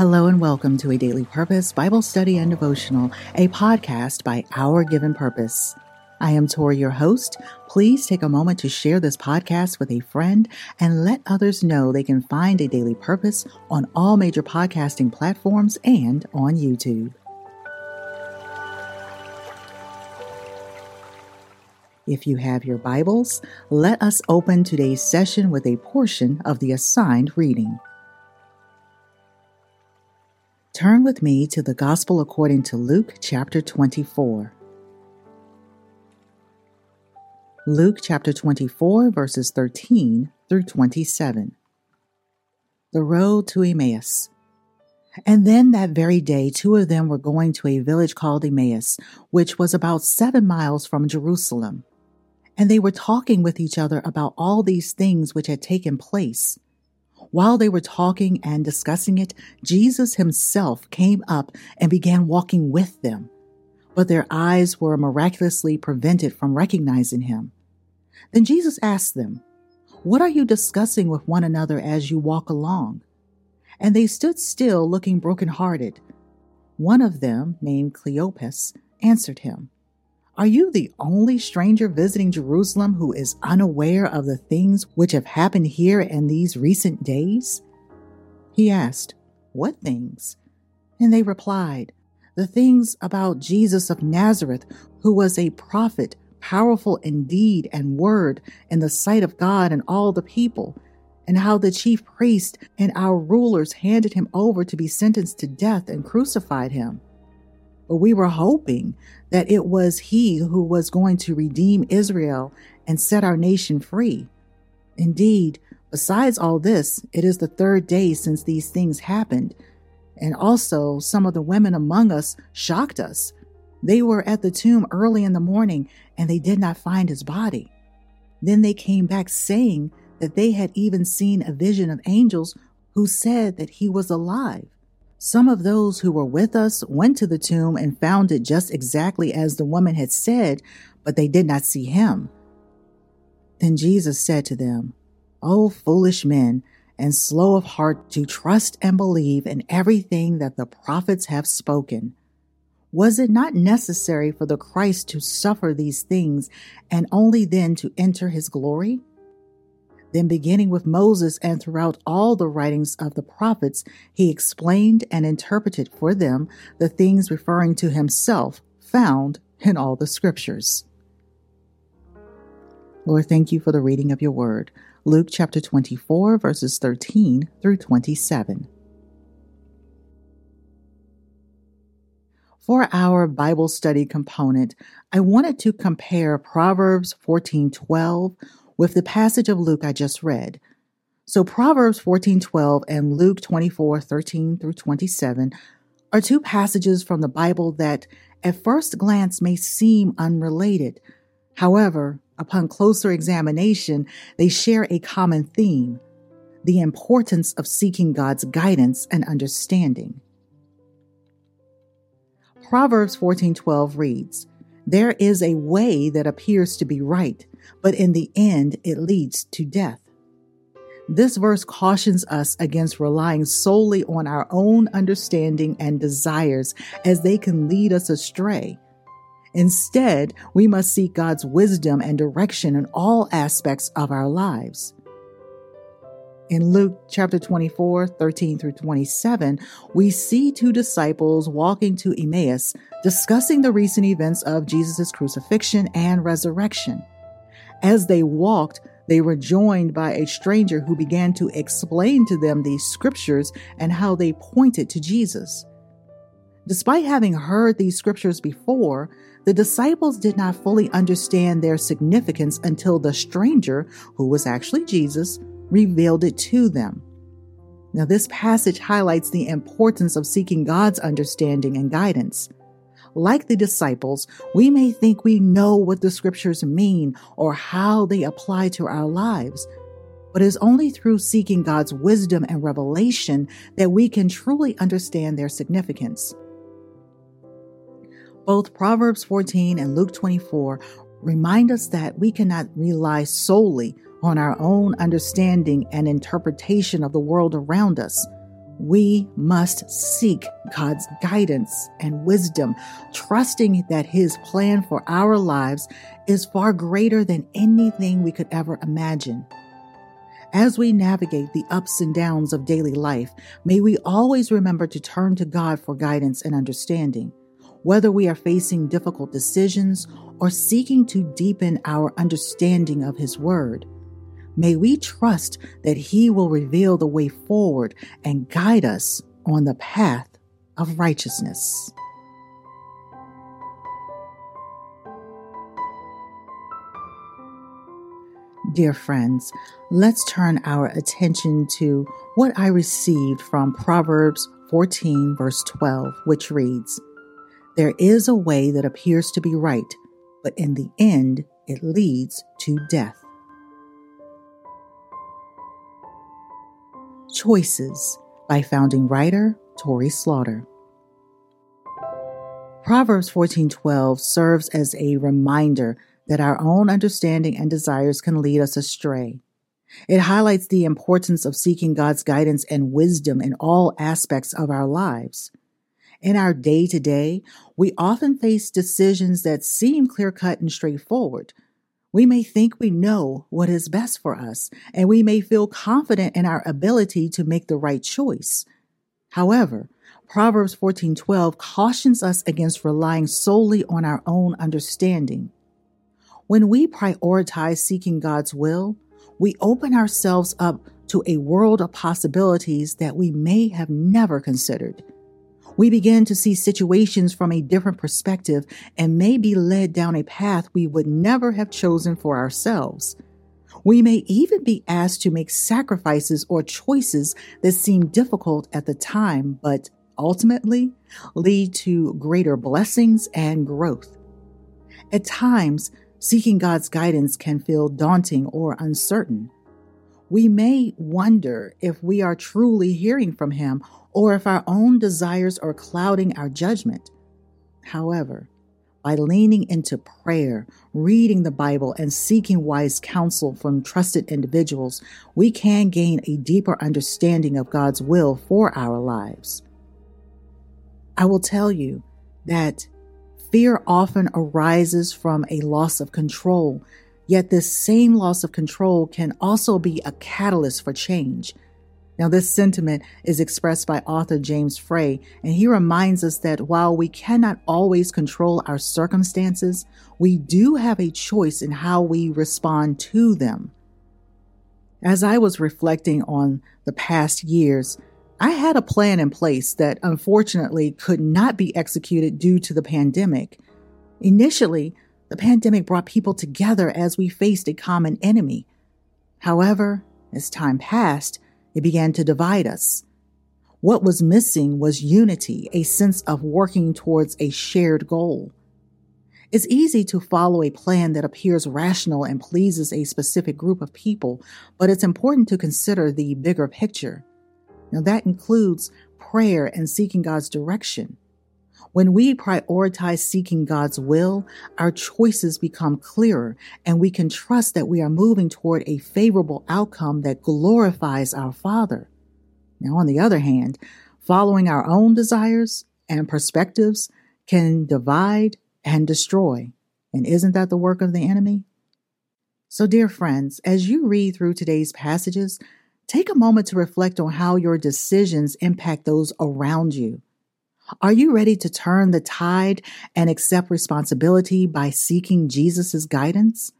Hello and welcome to a Daily Purpose Bible Study and Devotional, a podcast by Our Given Purpose. I am Torrie, your host. Please take a moment to share this podcast with a friend and let others know they can find a daily purpose on all major podcasting platforms and on YouTube. If you have your Bibles, let us open today's session with a portion of the assigned reading. Turn with me to the Gospel according to Luke chapter 24. Luke chapter 24, verses 13 through 27. The road to Emmaus. And then that very day, two of them were going to a village called Emmaus, which was about seven miles from Jerusalem. And they were talking with each other about all these things which had taken place. While they were talking and discussing it, Jesus himself came up and began walking with them. But their eyes were miraculously prevented from recognizing him. Then Jesus asked them, What are you discussing with one another as you walk along? And they stood still, looking broken-hearted. One of them, named Cleopas, answered him, are you the only stranger visiting Jerusalem who is unaware of the things which have happened here in these recent days? He asked, What things? And they replied, The things about Jesus of Nazareth, who was a prophet, powerful in deed and word in the sight of God and all the people, and how the chief priests and our rulers handed him over to be sentenced to death and crucified him. But we were hoping that it was he who was going to redeem Israel and set our nation free. Indeed, besides all this, it is the third day since these things happened. And also, some of the women among us shocked us. They were at the tomb early in the morning and they did not find his body. Then they came back saying that they had even seen a vision of angels who said that he was alive. Some of those who were with us went to the tomb and found it just exactly as the woman had said, but they did not see him. Then Jesus said to them, O foolish men, and slow of heart to trust and believe in everything that the prophets have spoken. Was it not necessary for the Christ to suffer these things and only then to enter his glory? Then, beginning with Moses and throughout all the writings of the prophets, he explained and interpreted for them the things referring to himself found in all the scriptures. Lord, thank you for the reading of your word. Luke chapter 24, verses 13 through 27. For our Bible study component, I wanted to compare Proverbs 14:12 with the passage of Luke I just read. So Proverbs 14:12 and Luke 24:13 through 27 are two passages from the Bible that at first glance may seem unrelated. However, upon closer examination, they share a common theme, the importance of seeking God's guidance and understanding. Proverbs 14:12 reads, there is a way that appears to be right, but in the end it leads to death. This verse cautions us against relying solely on our own understanding and desires as they can lead us astray. Instead, we must seek God's wisdom and direction in all aspects of our lives. In Luke chapter 24, 13 through 27, we see two disciples walking to Emmaus discussing the recent events of Jesus' crucifixion and resurrection. As they walked, they were joined by a stranger who began to explain to them these scriptures and how they pointed to Jesus. Despite having heard these scriptures before, the disciples did not fully understand their significance until the stranger, who was actually Jesus, revealed it to them. Now, this passage highlights the importance of seeking God's understanding and guidance. Like the disciples, we may think we know what the scriptures mean or how they apply to our lives, but it is only through seeking God's wisdom and revelation that we can truly understand their significance. Both Proverbs 14 and Luke 24 remind us that we cannot rely solely on our own understanding and interpretation of the world around us. We must seek God's guidance and wisdom, trusting that His plan for our lives is far greater than anything we could ever imagine. As we navigate the ups and downs of daily life, may we always remember to turn to God for guidance and understanding. Whether we are facing difficult decisions or seeking to deepen our understanding of His Word, May we trust that He will reveal the way forward and guide us on the path of righteousness. Dear friends, let's turn our attention to what I received from Proverbs 14, verse 12, which reads There is a way that appears to be right, but in the end it leads to death. Choices by founding writer Torrie Slaughter. Proverbs 14:12 serves as a reminder that our own understanding and desires can lead us astray. It highlights the importance of seeking God's guidance and wisdom in all aspects of our lives. In our day to day, we often face decisions that seem clear cut and straightforward, we may think we know what is best for us, and we may feel confident in our ability to make the right choice. However, Proverbs 14:12 cautions us against relying solely on our own understanding. When we prioritize seeking God's will, we open ourselves up to a world of possibilities that we may have never considered. We begin to see situations from a different perspective and may be led down a path we would never have chosen for ourselves. We may even be asked to make sacrifices or choices that seem difficult at the time, but ultimately lead to greater blessings and growth. At times, seeking God's guidance can feel daunting or uncertain. We may wonder if we are truly hearing from Him or if our own desires are clouding our judgment. However, by leaning into prayer, reading the Bible, and seeking wise counsel from trusted individuals, we can gain a deeper understanding of God's will for our lives. I will tell you that fear often arises from a loss of control, yet this same loss of control can also be a catalyst for change. Now, this sentiment is expressed by author James Frey, and he reminds us that while we cannot always control our circumstances, we do have a choice in how we respond to them. As I was reflecting on the past years, I had a plan in place that unfortunately could not be executed due to the pandemic. Initially, the pandemic brought people together as we faced a common enemy. However, as time passed, it began to divide us. What was missing was unity, a sense of working towards a shared goal. It's easy to follow a plan that appears rational and pleases a specific group of people, but it's important to consider the bigger picture. Now, that includes prayer and seeking God's direction. When we prioritize seeking God's will, our choices become clearer and we can trust that we are moving toward a favorable outcome that glorifies our Father. Now, on the other hand, following our own desires and perspectives can divide and destroy. And isn't that the work of the enemy? So, dear friends, as you read through today's passages, take a moment to reflect on how your decisions impact those around you. Are you ready to turn the tide and accept responsibility by seeking Jesus' guidance?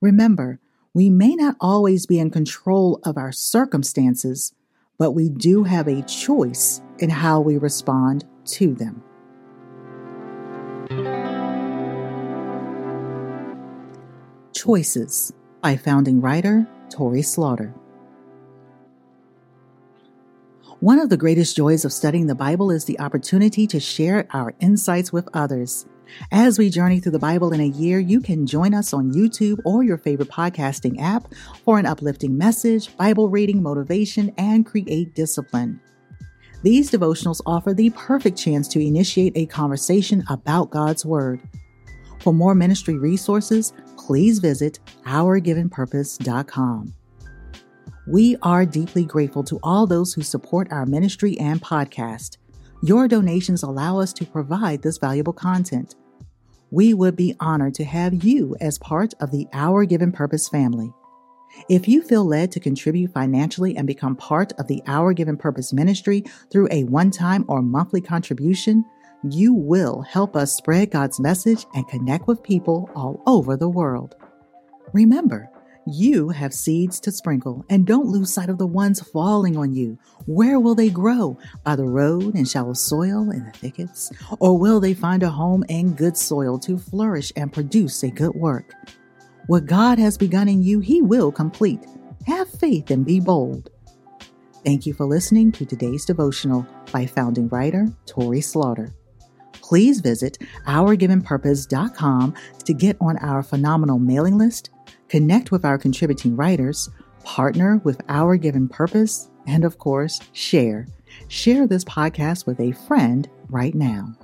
Remember, we may not always be in control of our circumstances, but we do have a choice in how we respond to them. Choices by founding writer Torrie Slaughter. One of the greatest joys of studying the Bible is the opportunity to share our insights with others. As we journey through the Bible in a year, you can join us on YouTube or your favorite podcasting app for an uplifting message, Bible reading, motivation, and create discipline. These devotionals offer the perfect chance to initiate a conversation about God's Word. For more ministry resources, please visit ourgivenpurpose.com. We are deeply grateful to all those who support our ministry and podcast. Your donations allow us to provide this valuable content. We would be honored to have you as part of the Our Given Purpose family. If you feel led to contribute financially and become part of the Our Given Purpose ministry through a one time or monthly contribution, you will help us spread God's message and connect with people all over the world. Remember, you have seeds to sprinkle, and don't lose sight of the ones falling on you. Where will they grow? By the road in shallow soil in the thickets? Or will they find a home in good soil to flourish and produce a good work? What God has begun in you, He will complete. Have faith and be bold. Thank you for listening to today's devotional by founding writer Torrie Slaughter. Please visit OurGivenPurpose.com to get on our phenomenal mailing list connect with our contributing writers, partner with Our Given Purpose, and of course, share. Share this podcast with a friend right now.